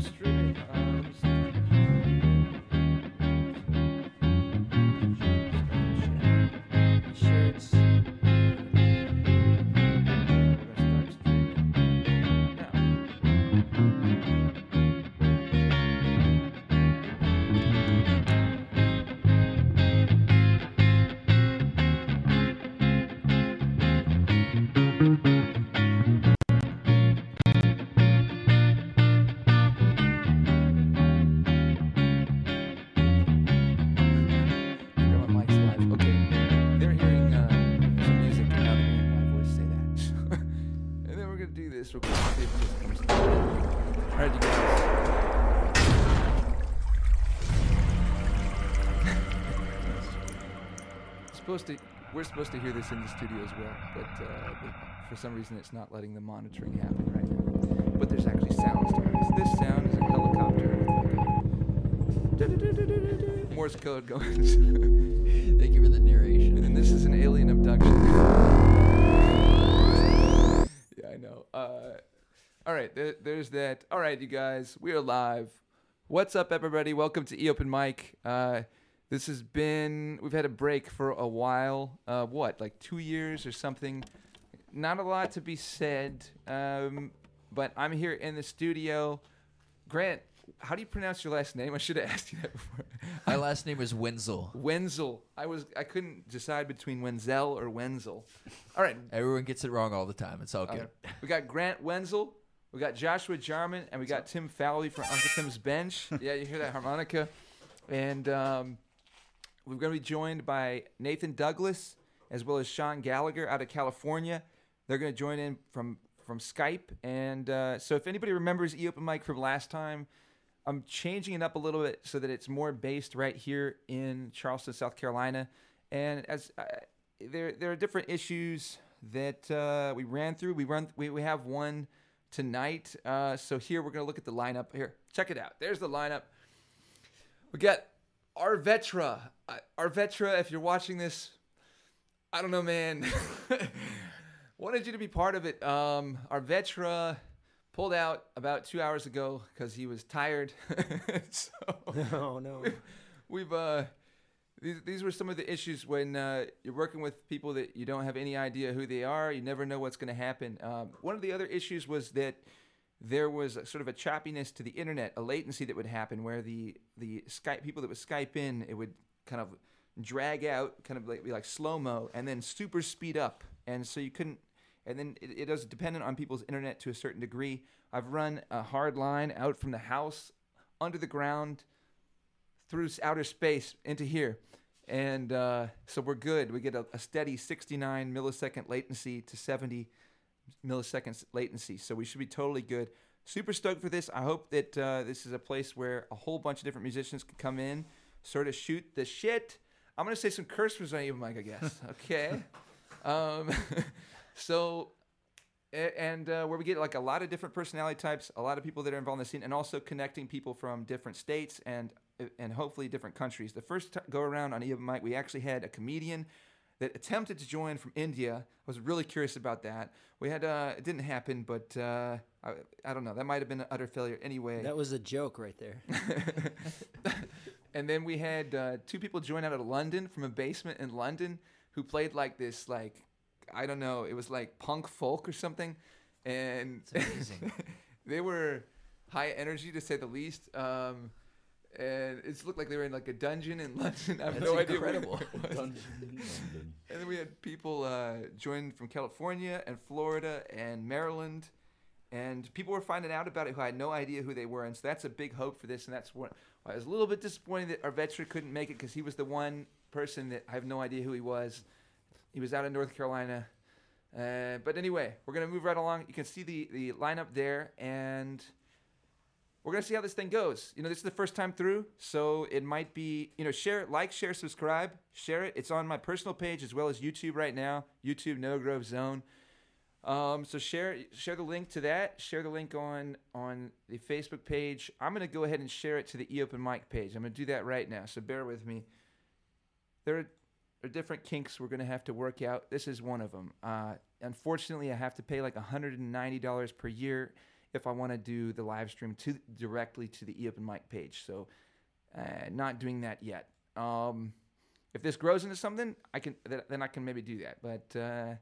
streaming. Supposed to, we're supposed to hear this in the studio as well, but, uh, but for some reason it's not letting the monitoring happen right now. But there's actually sounds to this. This sound is a helicopter. with like a Morse code going. Thank you for the narration. And then this is an alien abduction. yeah, I know. Uh, all right, there, there's that. All right, you guys, we are live. What's up, everybody? Welcome to E Open Mic. Uh, this has been we've had a break for a while. Uh, what, like two years or something? Not a lot to be said. Um, but I'm here in the studio. Grant, how do you pronounce your last name? I should have asked you that before. My last name is Wenzel. Wenzel. I was I couldn't decide between Wenzel or Wenzel. All right. Everyone gets it wrong all the time. It's all good. We got Grant Wenzel. We got Joshua Jarman, and we got Tim Fowley from Uncle Tim's Bench. Yeah, you hear that harmonica? And um, we're going to be joined by Nathan Douglas as well as Sean Gallagher out of California. They're going to join in from from Skype. And uh, so, if anybody remembers E Open Mic from last time, I'm changing it up a little bit so that it's more based right here in Charleston, South Carolina. And as uh, there, there are different issues that uh, we ran through. We run, we, we have one tonight. Uh, so here we're gonna look at the lineup. Here, check it out. There's the lineup. We got Arvetra. Arvetra, if you're watching this, I don't know, man. Wanted you to be part of it. Um, Arvetra pulled out about two hours ago because he was tired. so Oh no. we've uh, these these were some of the issues when uh, you're working with people that you don't have any idea who they are. You never know what's going to happen. Um, one of the other issues was that there was sort of a choppiness to the internet, a latency that would happen where the the Skype people that would Skype in, it would kind of drag out, kind of like be like slow mo, and then super speed up, and so you couldn't. And then it, it is dependent on people's internet to a certain degree. I've run a hard line out from the house under the ground through outer space into here. And uh, so we're good. We get a, a steady 69 millisecond latency to 70 milliseconds latency. So we should be totally good. Super stoked for this. I hope that uh, this is a place where a whole bunch of different musicians can come in, sort of shoot the shit. I'm going to say some curse words on you, Mike, I guess. Okay. um, so and uh, where we get like a lot of different personality types, a lot of people that are involved in the scene, and also connecting people from different states and and hopefully different countries. The first t- go around on Eva Mike, we actually had a comedian that attempted to join from India. I was really curious about that. We had uh, it didn't happen, but uh, I, I don't know. That might have been an utter failure anyway. That was a joke right there. and then we had uh, two people join out of London from a basement in London who played like this, like I don't know, it was like punk folk or something, and they were high energy to say the least. Um, and it looked like they were in like a dungeon in London. I have That's no idea where incredible. was. And then we had people uh, join from California and Florida and Maryland. And people were finding out about it who I had no idea who they were. And so that's a big hope for this. And that's what why I was a little bit disappointed that Arvetra couldn't make it because he was the one person that I have no idea who he was. He was out in North Carolina. Uh, but anyway, we're going to move right along. You can see the, the lineup there. And we're to see how this thing goes. You know, this is the first time through. So it might be, you know, share, like, share, subscribe, share it. It's on my personal page as well as YouTube right now. YouTube, No Grove Zone. Um, so share share the link to that. Share the link on on the Facebook page. I'm gonna go ahead and share it to the eOpen Mic page. I'm gonna do that right now. So bear with me. There are, are different kinks we're gonna have to work out. This is one of them. Uh, unfortunately, I have to pay like $190 per year if I want to do the live stream to directly to the eOpen mic page. So, uh, not doing that yet. Um, if this grows into something, I can th- then I can maybe do that. But uh,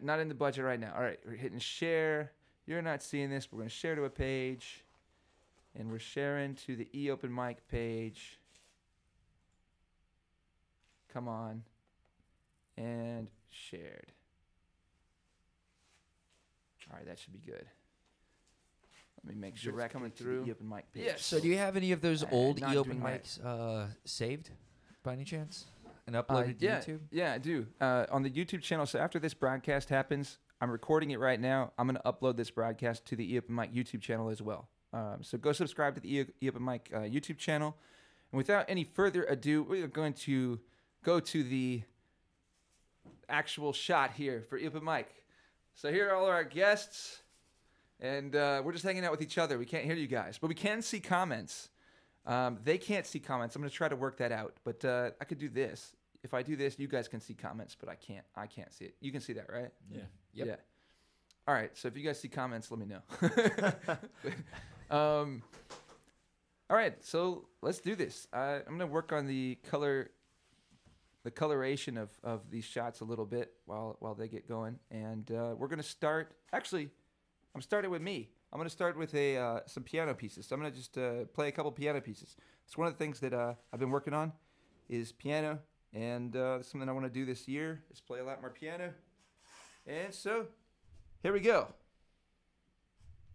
not in the budget right now. All right, we're hitting share. You're not seeing this. We're gonna share to a page, and we're sharing to the eOpen mic page. Come on, and shared. All right, that should be good. Let me make sure it's coming through. The open mic page. Yeah. So do you have any of those Uh, old not eOpen doing mics uh, saved by any chance and Uh, uploaded to YouTube? yeah, I do. Uh, on the YouTube channel. So after this broadcast happens, I'm recording it right now. I'm going to upload this broadcast to the eOpen Mic YouTube channel as well. Um, so go subscribe to the E- eOpen Mic uh, YouTube channel. And without any further ado, we're going to go to the actual shot here for eOpen Mic. So here are all our guests, and uh, we're just hanging out with each other. We can't hear you guys, but we can see comments. Um, they can't see comments. I'm going to try to work that out, but uh, I could do this. If I do this, you guys can see comments, but I can't. I can't see it. You can see that, right? Yeah. Yep. Yeah. All right. So if you guys see comments, let me know. um, all right. So let's do this. I, I'm gonna work on the color, the coloration of, of these shots a little bit while while they get going, and uh, we're gonna start. Actually, I'm starting with me. I'm gonna start with a uh, some piano pieces. So I'm gonna just uh, play a couple piano pieces. It's one of the things that uh, I've been working on, is piano, and uh, something I want to do this year is play a lot more piano. And so, here we go.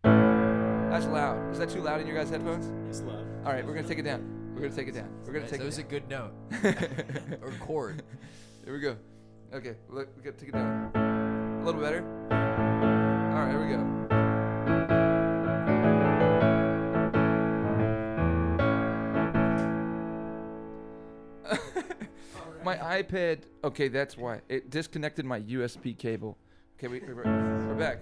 That's loud. Is that too loud in your guys' headphones? It's loud. All right, we're gonna take it down. We're gonna take it down. We're gonna Nice, take that was it a good note or chord. here we go. Okay, look, we gotta take it down. A little better. All right, here we go. my iPad. Okay, that's why it disconnected my USB cable. Okay, we, we're back.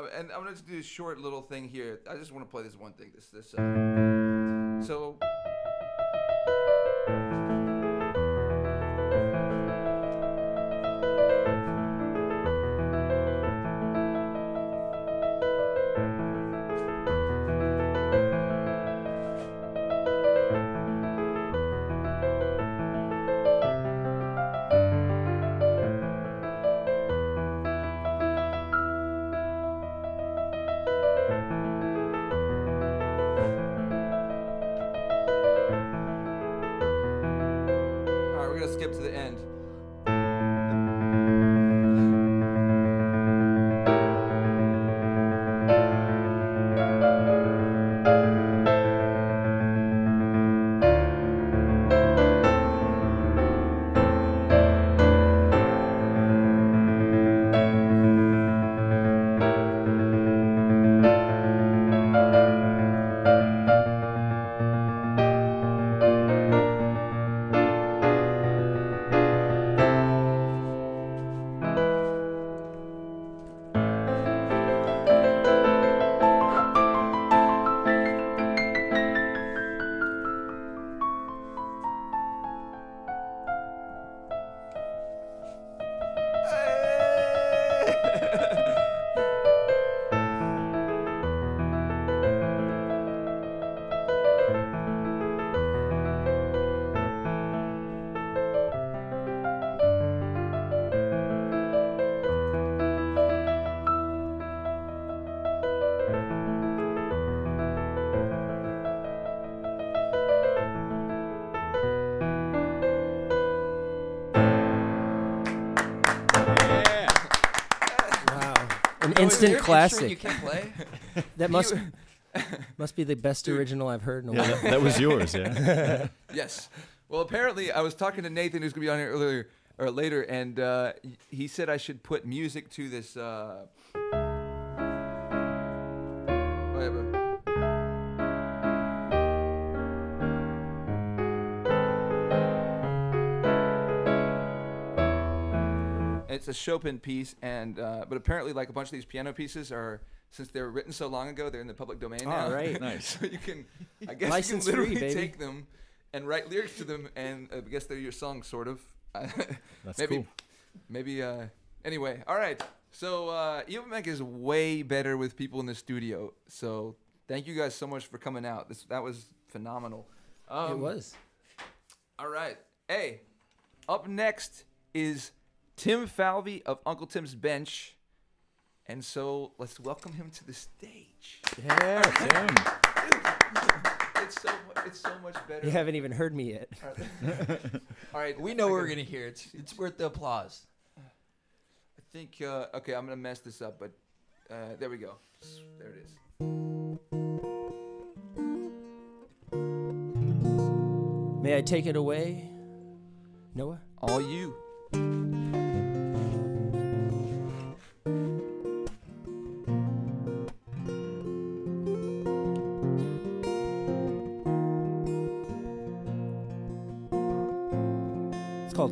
Uh, and I'm gonna do a short little thing here. I just want to play this one thing. This this. Uh, so. Instant an instrument You classic. can't play. That must must be the best original I've heard in a Yeah, while. that, that was yours, yeah. Yes. Well, apparently, I was talking to Nathan, who's gonna be on here earlier or later, and uh, he said I should put music to this. Uh, It's a Chopin piece, and uh, but apparently, like a bunch of these piano pieces are, since they were written so long ago, they're in the public domain now. All right. Nice. so you can, I guess, License you can literally baby. take them and write lyrics to them, and uh, I guess they're your songs, sort of. That's maybe, cool. maybe. Uh, anyway, all right. So uh, Evamek is way better with people in the studio. So thank you guys so much for coming out. This that was phenomenal. Um, it was. All right. Hey, up next is Tim Falvey of Uncle Tim's Bench. And so let's welcome him to the stage. Yeah. Tim. It's so it's so much better. You haven't even heard me yet. All right. We know we're gonna hear. It's it's worth the applause. I think uh, okay, I'm gonna mess this up, but uh, there we go. There it is. May I take it away, Noah? All you.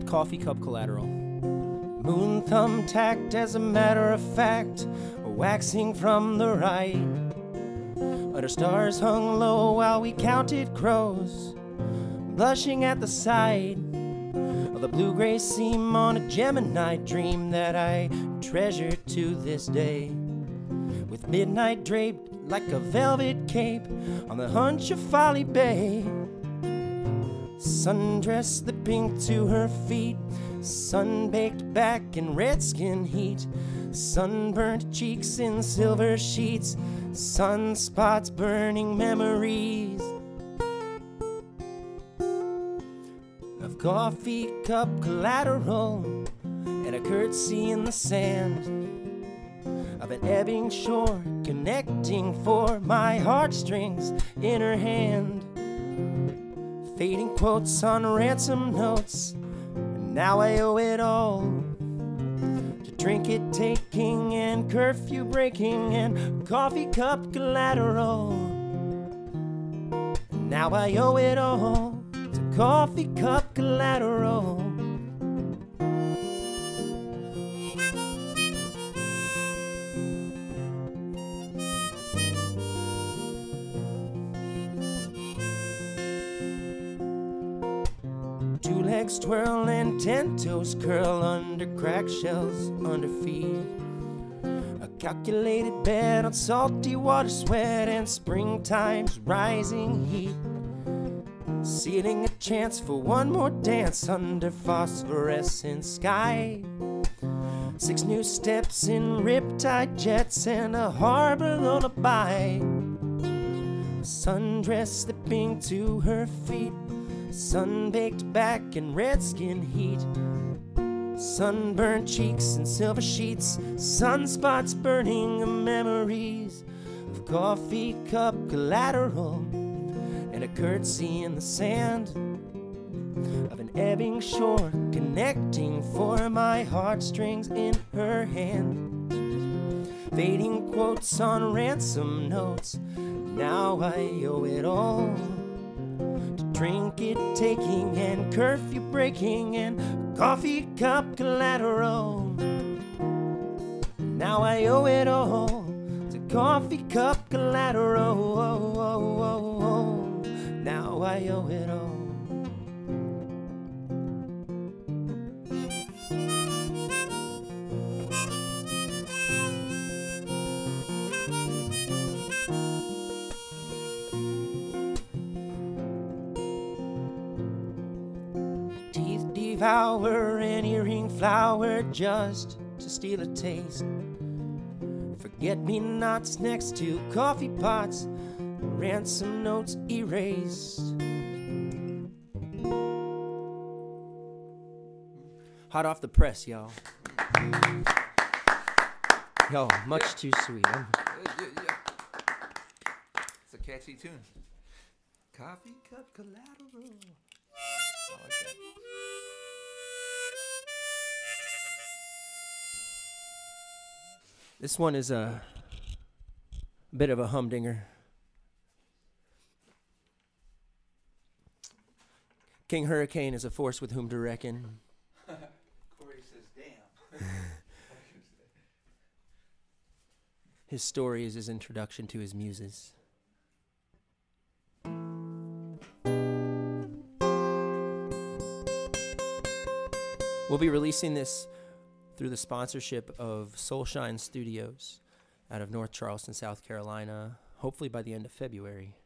Coffee Cup Collateral. Moon thumb tacked as a matter of fact, waxing from the right. Other stars hung low while we counted crows, blushing at the sight of the blue gray seam on a Gemini dream that I treasure to this day. With midnight draped like a velvet cape on the hunch of Folly Bay. Sundress the pink to her feet, sun-baked back in redskin heat, sunburnt cheeks in silver sheets, sunspots burning memories. Of coffee cup collateral and a curtsy in the sand. Of an ebbing shore connecting for my heartstrings in her hand fading quotes on ransom notes. And now I owe it all to drink it taking and curfew breaking and coffee cup collateral. And now I owe it all to coffee cup collateral. Legs twirl and ten toes curl under cracked shells under feet. A calculated bet on salty water sweat and springtime's rising heat. Sealing a chance for one more dance under phosphorescent sky. Six new steps in riptide jets and a harbor lullaby. Sundress slipping to her feet, sun-baked back and redskin heat. Sunburned cheeks and silver sheets, sunspots burning memories of coffee cup collateral and a curtsy in the sand of an ebbing shore connecting for my heartstrings in her hand. Fading quotes on ransom notes, now I owe it all drink it taking and curfew breaking and coffee cup collateral. Now I owe it all to coffee cup collateral. Now I owe it all. Devour an earring flower just to steal a taste. Forget me nots next to coffee pots, ransom notes erased. Hot off the press, y'all. Yo, much too sweet. Yeah, yeah, yeah. It's a catchy tune. Coffee cup collateral. I like that. This one is a bit of a humdinger. King Hurricane is a force with whom to reckon. Corey says, "Damn." His story is his introduction to his muses. We'll be releasing this through the sponsorship of Soulshine Studios out of North Charleston, South Carolina, hopefully by the end of February.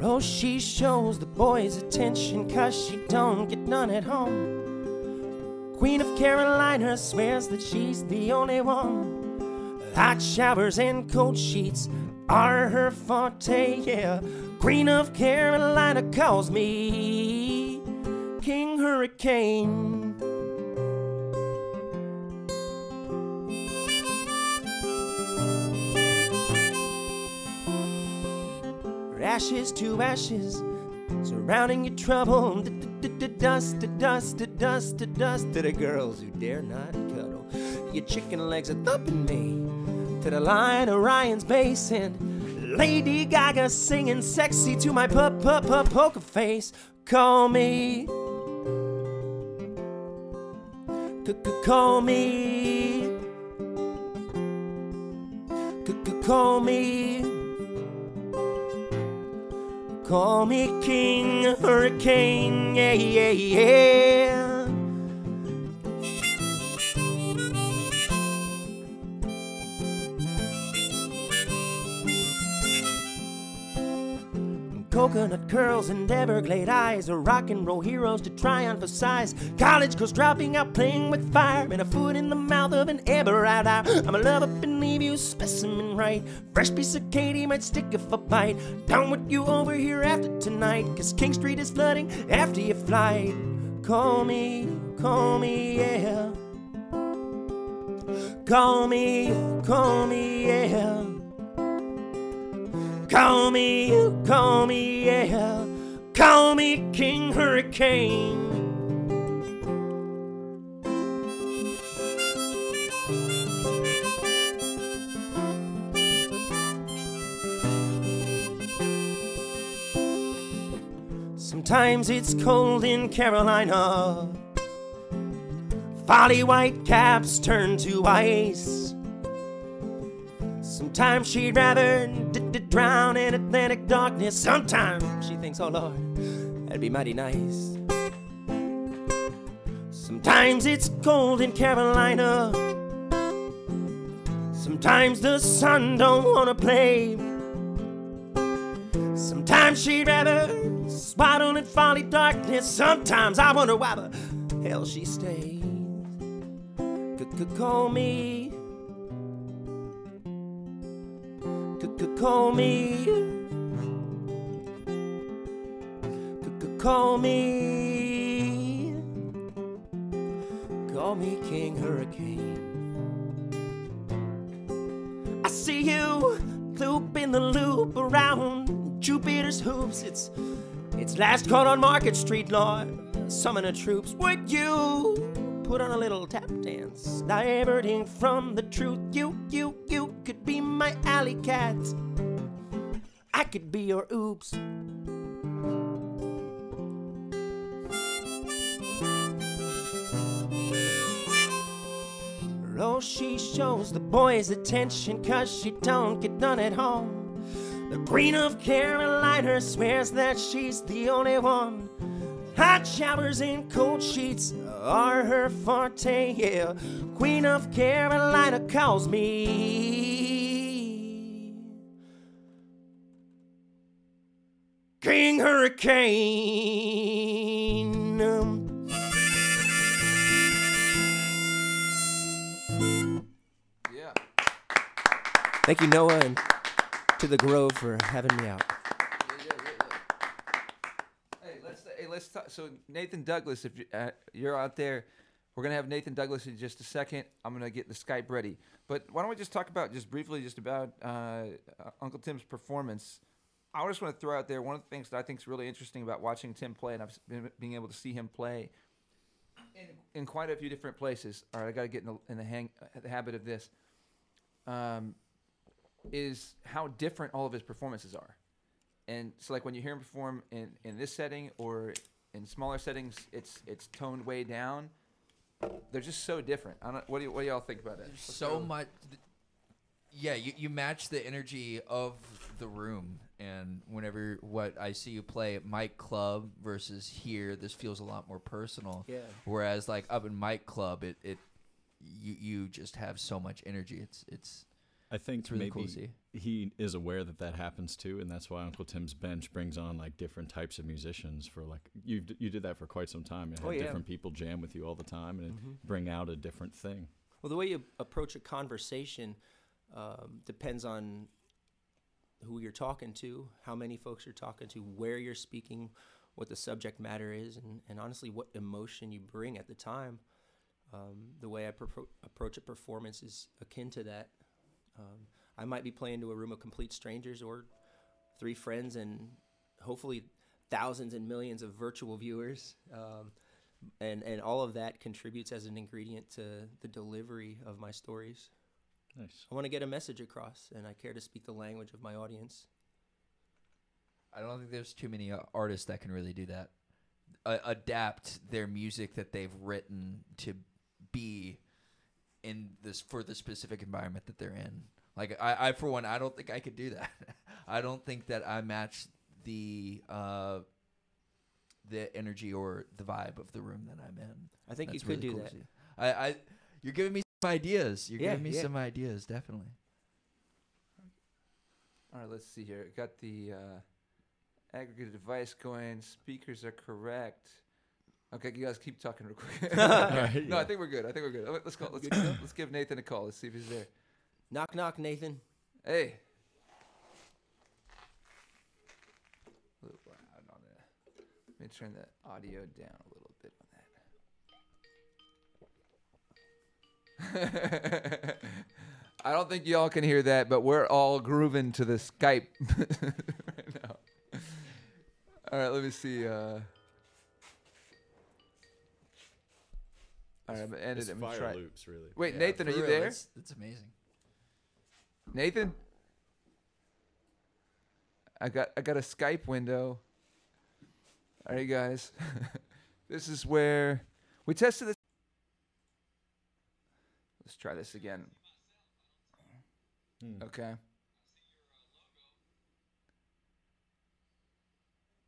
Oh, she shows the boys attention cause she don't get none at home. Queen of Carolina swears that she's the only one. Hot showers and cold sheets are her forte, yeah. Queen of Carolina calls me King Hurricane. ashes to ashes, surrounding your trouble. Dust to dust to dust to dust to the girls who dare not cuddle. Your chicken legs are thumping me to the line Orion's Basin. Lady Gaga singing sexy to my pup pup pup poker face. Call me. Call me. Call me. Call me King Hurricane, yeah, yeah, yeah. Coconut curls and Everglade eyes are rock and roll heroes to try on for size. College girls dropping out playing with fire and a foot in the mouth of an ever out. I'm a love up and leave you specimen right. Fresh piece of Katie might stick if I bite. Down with you over here after tonight, cause King Street is flooding after your flight. Call me, call me, yeah. Call me, call me, yeah. Call me, you call me, yeah. Call me King Hurricane. Sometimes it's cold in Carolina. folly white caps turn to ice. Sometimes she'd rather d- drown in Atlantic darkness. Sometimes she thinks, oh Lord, that'd be mighty nice. Sometimes it's cold in Carolina. Sometimes the sun don't wanna play. Sometimes she'd rather swaddle in folly darkness. Sometimes I wonder why the hell she stays. Could call me. Call me. Call me. Call me King Hurricane. I see you looping the loop around Jupiter's hoops. It's it's last call on Market Street, Lord. Summon the troops. Would you put on a little tap dance, diverting from the truth? You, you, you could be my alley cat. I could be your oops. Oh, she shows the boys attention cause she don't get none at home. The Queen of Carolina swears that she's the only one. Hot showers and cold sheets are her forte, yeah. Queen of Carolina calls me. King Hurricane. Yeah. Thank you, Noah, and to the Grove for having me out. Hey, let's talk. So Nathan Douglas, if uh, you're out there, we're gonna have Nathan Douglas in just a second. I'm gonna get the Skype ready. But why don't we just talk about just briefly just about uh, uh, Uncle Tim's performance? I just want to throw out there one of the things that I think is really interesting about watching Tim play, and I've been being able to see him play in, in quite a few different places. All right, I got to get in the, in the hang uh, the habit of this. Um, is how different all of his performances are. And so, like when you hear him perform in, in this setting or in smaller settings, it's it's toned way down. They're just so different. I don't. What do you, what do y'all think about that? There's so much. Yeah, you, you match the energy of the room, and whenever what I see you play at Mike Club versus here, this feels a lot more personal. Yeah. Whereas like up in Mike Club, it it you you just have so much energy. It's it's I think really maybe cool he is aware that that happens too, and that's why Uncle Tim's bench brings on like different types of musicians. For like you, you did that for quite some time. and Oh, had yeah. different people jam with you all the time, and Mhm. bring out a different thing. Well, the way you approach a conversation um, depends on who you're talking to, how many folks you're talking to, where you're speaking, what the subject matter is, and, and honestly, what emotion you bring at the time. Um, the way I pro- approach a performance is akin to that. Um, I might be playing to a room of complete strangers or three friends and hopefully thousands and millions of virtual viewers. Um, and, and all of that contributes as an ingredient to the delivery of my stories. Nice. I want to get a message across, and I care to speak the language of my audience. I don't think there's too many uh, artists that can really do that. Uh, adapt their music that they've written to be in this for the specific environment that they're in. Like I, I for one, I don't think I could do that. I don't think that I match the uh, the energy or the vibe of the room that I'm in. I think That's you could really do cool that. I, I, you're giving me some ideas. You're Yeah, giving me yeah. some ideas, definitely. All right, let's see here. Got the uh, aggregated device going. Speakers are correct. Okay, you guys keep talking real quick. Alright, no, I think we're good. I think we're good. Let's go. Let's, let's give Nathan a call. Let's see if he's there. Knock, knock, Nathan. Hey. A little loud on that. Let me turn the audio down a little bit on that. I don't think y'all can hear that, but we're all grooving to the Skype right now. All right, let me see. Uh, all right, I'm gonna end It's it. I'm gonna fire try. loops, really. Wait, Yeah, Nathan, are for you real, there? It's, it's amazing. Nathan? I got I got a Skype window. All right, guys. this is where we tested this. Let's try this again. Hmm. Okay.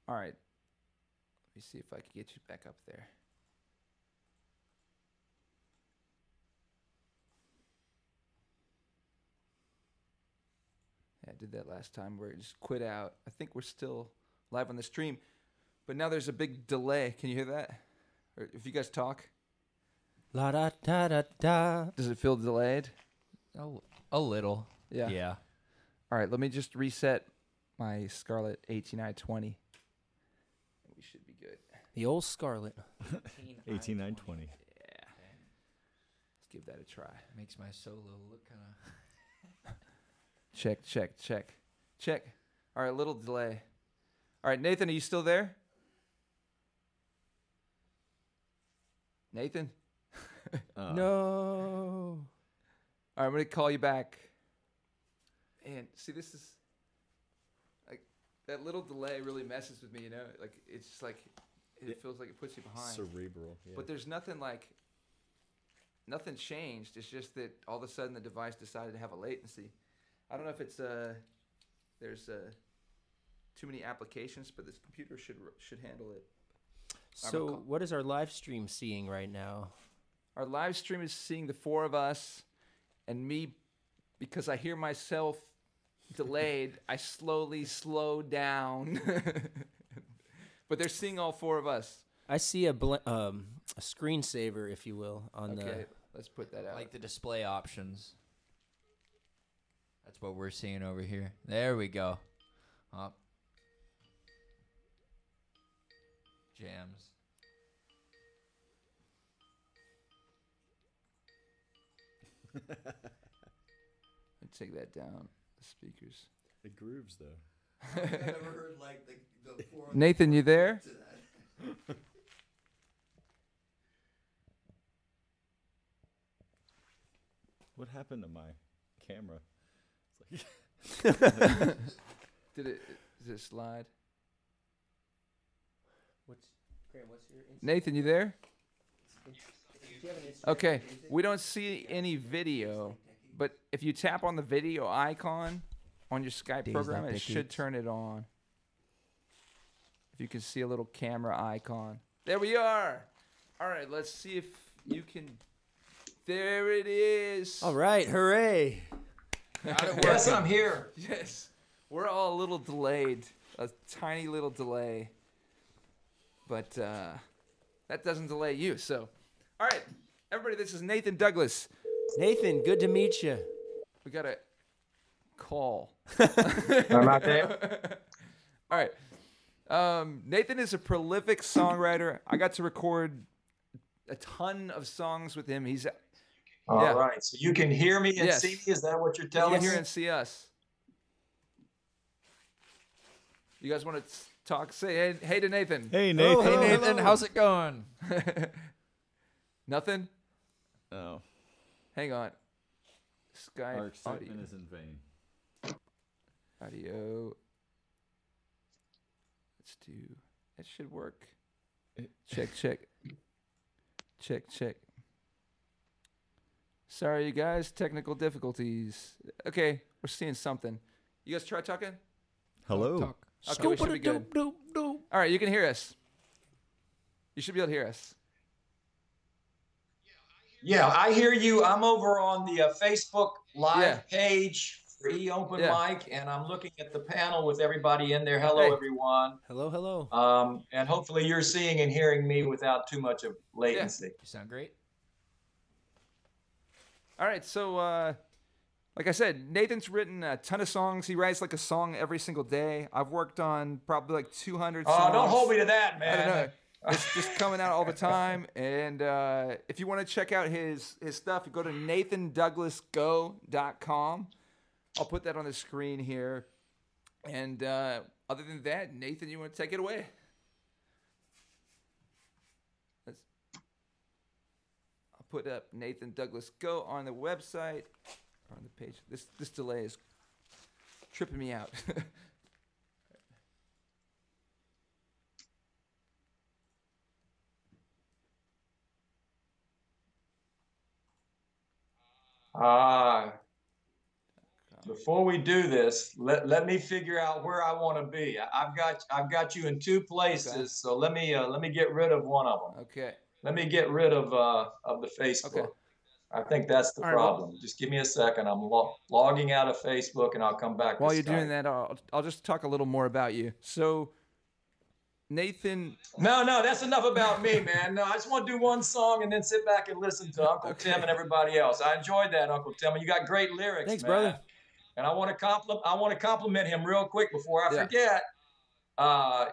All right. Let me see if I can get you back up there. Did that last time where it just quit out. I think we're still live on the stream, but now there's a big delay. Can you hear that? Or if you guys talk, La da da da da. does it feel delayed? A, a little. Yeah. Yeah. All right, let me just reset my Scarlett 18i20. We should be good. The old Scarlett. 18i20. Yeah. Let's give that a try. Makes my solo look kind of. Check, check, check, check. All right, little delay. All right, Nathan, are you still there? Nathan? Uh, no. All right, I'm going to call you back. And see, this is like that little delay really messes with me, you know? Like, it's just like, it feels like it puts you behind. Cerebral. Yeah. But there's nothing like nothing changed. It's just that all of a sudden the device decided to have a latency. I don't know if it's uh there's uh too many applications, but this computer should should handle it. So, call- what is our live stream seeing right now? Our live stream is seeing the four of us and me because I hear myself delayed. I slowly slow down. but they're seeing all four of us. I see a bl- um a screensaver, if you will, on Okay, let's put that out. like the display options. That's what we're seeing over here. There we go. Up. Jams. Let's take that down. The speakers. it grooves though. I've never heard like the, the four Nathan, you there? What happened to my camera? It's Did it? Did it slide? What's Graham? What's your Nathan, you there? Okay, we don't see any video, but if you tap on the video icon on your Skype Days program, like it should decades. turn it on. If you can see a little camera icon. There we are. All right, let's see if you can. There it is. All right, hooray! Got Yes. I'm here. Yes, we're all a little delayed, a tiny little delay, but uh, that doesn't delay you. So, all right, everybody, this is Nathan Douglas. Nathan, good to meet you. We got a call. I'm out there. All right, um, Nathan is a prolific songwriter. I got to record a ton of songs with him. He's All Yeah. right. So you can hear me and Yes. see me. Is that what you're you telling can me? hear and see us. You guys want to talk? Say hey, hey to Nathan. Hey Oh, Nathan. Hey Nathan, hello. how's it going? Nothing. Oh, Hang on. our Skype audio. excitement is in vain. Audio. Let's do. It should work. Check, check. Check, check. Sorry, you guys. Technical difficulties. Okay, we're seeing something. You guys try talking? Hello. Talk. Okay, we should be good. All right, you can hear us. You should be able to hear us. Yeah, I hear you. I'm over on the uh, Facebook live Yeah. page, free open Yeah. mic, and I'm looking at the panel with everybody in there. Hello, Hey. everyone. Hello, hello. Um, and hopefully you're seeing and hearing me without too much of latency. You sound great. All right, so uh, like I said, Nathan's written a ton of songs. He writes like a song every single day. I've worked on probably like 200 Oh, songs. don't hold me to that, I man. don't know. It's just coming out all the time. And uh, if you want to check out his his stuff, you go to nathandouglasgo.com. I'll put that on the screen here. And uh, other than that, Nathan, you want to take it away? Let's, I'll put up Nathan Douglas Go on the website or on the page. This this delay is tripping me out. Uh, before we do this, let, let me figure out where I want to be. I- I've got I've got you in two places, Okay. so let me uh, let me get rid of one of them. Okay. Let me get rid of uh, of the Facebook. Okay. I think that's the All right, well- problem. Just give me a second. I'm lo- logging out of Facebook, and I'll come back. While you're doing that, I'll, I'll just talk a little more about you. So, Nathan, No, no, that's enough about me, man. No, I just want to do one song and then sit back and listen to Uncle Okay. Tim and everybody else. I enjoyed that, Uncle Tim. You got great lyrics, Thanks, man. brother. And I want to compliment. I want to compliment him real quick before I Yeah. forget. Uh,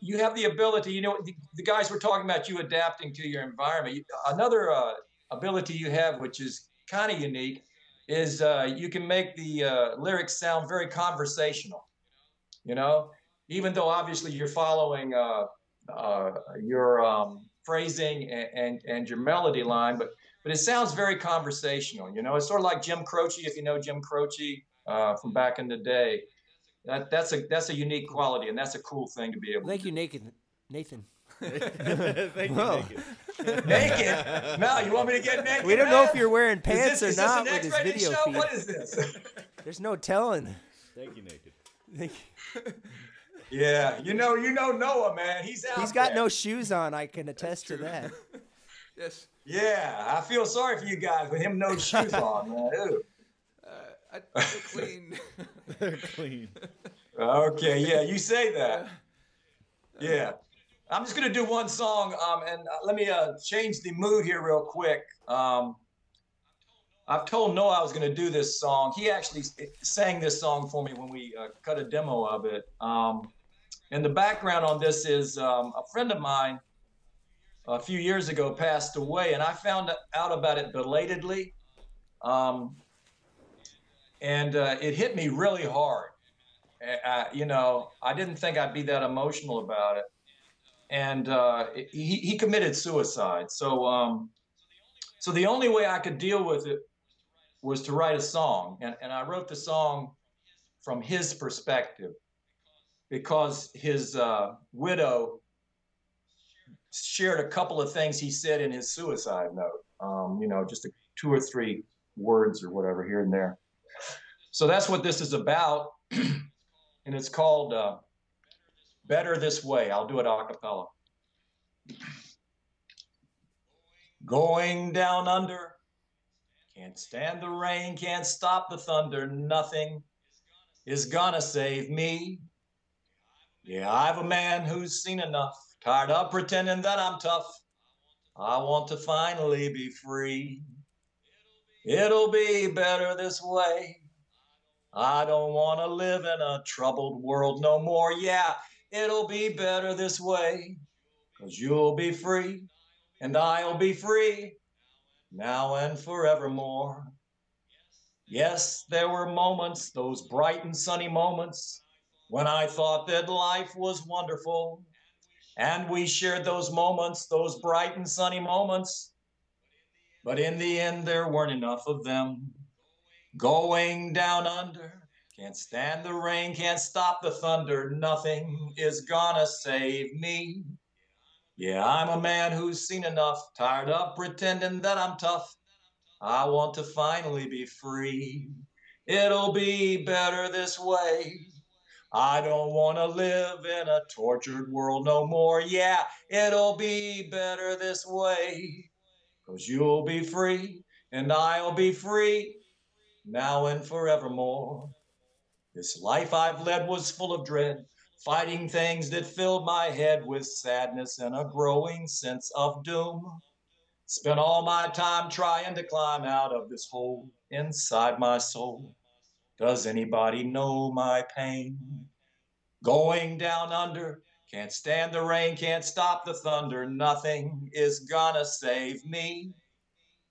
you have the ability. You know, the, the guys were talking about you adapting to your environment. Another uh, ability you have, which is kind of unique, is uh, you can make the uh, lyrics sound very conversational. You know, even though obviously you're following uh, uh, your um, phrasing and, and and your melody line, but but it sounds very conversational. You know, it's sort of like Jim Croce, if you know Jim Croce uh, from back in the day. That that's a that's a unique quality, and that's a cool thing to be able. To. Thank you, Nathan. Nathan. Thank you, Whoa. to naked. No, you want me to get naked? We don't know if you're wearing Is pants this, or is this not an with his X-rated video show? feed. What is this? There's no telling. Thank you, Naked. Thank you. yeah, you know, you know Noah, man. He's out. He's got there. no shoes on. I can attest to that. yes, Yeah, I feel sorry for you guys with him no shoes on, man. Ew. uh, I feel clean. They're clean. Okay, yeah, you say that. Yeah. I'm just gonna do one song, um, and uh, let me uh, change the mood here real quick. Um, I've told Noah I was gonna do this song. He actually sang this song for me when we uh, cut a demo of it. Um, and the background on this is um, a friend of mine a few years ago passed away, and I found out about it belatedly. Um, and uh, it hit me really hard. Uh, you know, I didn't think I'd be that emotional about it. And uh, he, he committed suicide. So, um, so the only way I could deal with it was to write a song. And, and I wrote the song from his perspective because his uh, widow shared a couple of things he said in his suicide note. Um, you know, just a, two or three words or whatever here and there. So that's what this is about. and it's called uh, Better This Way. I'll do it a cappella. Going down under, can't stand the rain, can't stop the thunder, nothing is gonna save me. Yeah, I've a man who's seen enough, tired of pretending that I'm tough. I want to finally be free. It'll be better this way. I don't want to live in a troubled world no more. Yeah, it'll be better this way. Cause you'll be free and I'll be free now and forevermore. Yes, there were moments, those bright and sunny moments, when I thought that life was wonderful. And we shared those moments, those bright and sunny moments. But in the end, there weren't enough of them. Going down under, can't stand the rain, can't stop the thunder. Nothing is gonna save me. Yeah, I'm a man who's seen enough, tired of pretending that I'm tough. I want to finally be free. It'll be better this way. I don't want to live in a tortured world no more. Yeah, it'll be better this way. Cause you'll be free and I'll be free now and forevermore. This life I've led was full of dread, fighting things that filled my head with sadness and a growing sense of doom. Spent all my time trying to climb out of this hole inside my soul. Does anybody know my pain? Going down under, can't stand the rain, can't stop the thunder. Nothing is gonna save me.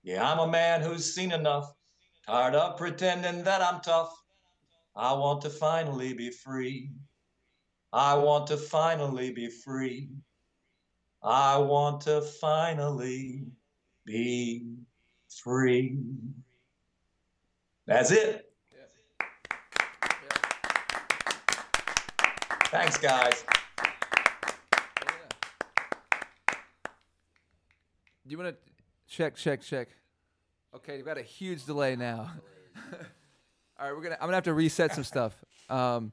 Yeah, I'm a man who's seen enough, tired of pretending that I'm tough. I want to finally be free. I want to finally be free. I want to finally be free. That's it. Thanks, guys. You want to check, check, check? Okay, you've got a huge delay now. All right, we're gonna. I'm gonna have to reset some stuff. Um,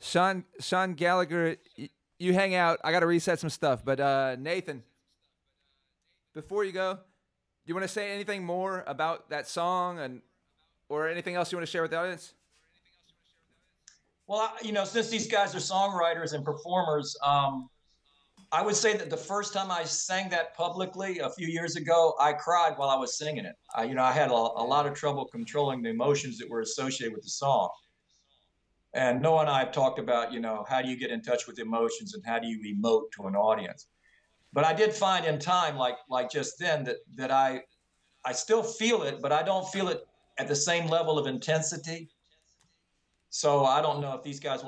Sean Sean Gallagher, y- you hang out. I got to reset some stuff. But uh, Nathan, before you go, do you want to say anything more about that song and or anything else you want to share with the audience? Well, you know, since these guys are songwriters and performers, um, I would say that the first time I sang that publicly a few years ago, I cried while I was singing it. I, you know, I had a, a lot of trouble controlling the emotions that were associated with the song. And Noah and I have talked about, you know, how do you get in touch with emotions and how do you emote to an audience. But I did find in time, like like just then, that that I I still feel it, but I don't feel it at the same level of intensity. So I don't know if these guys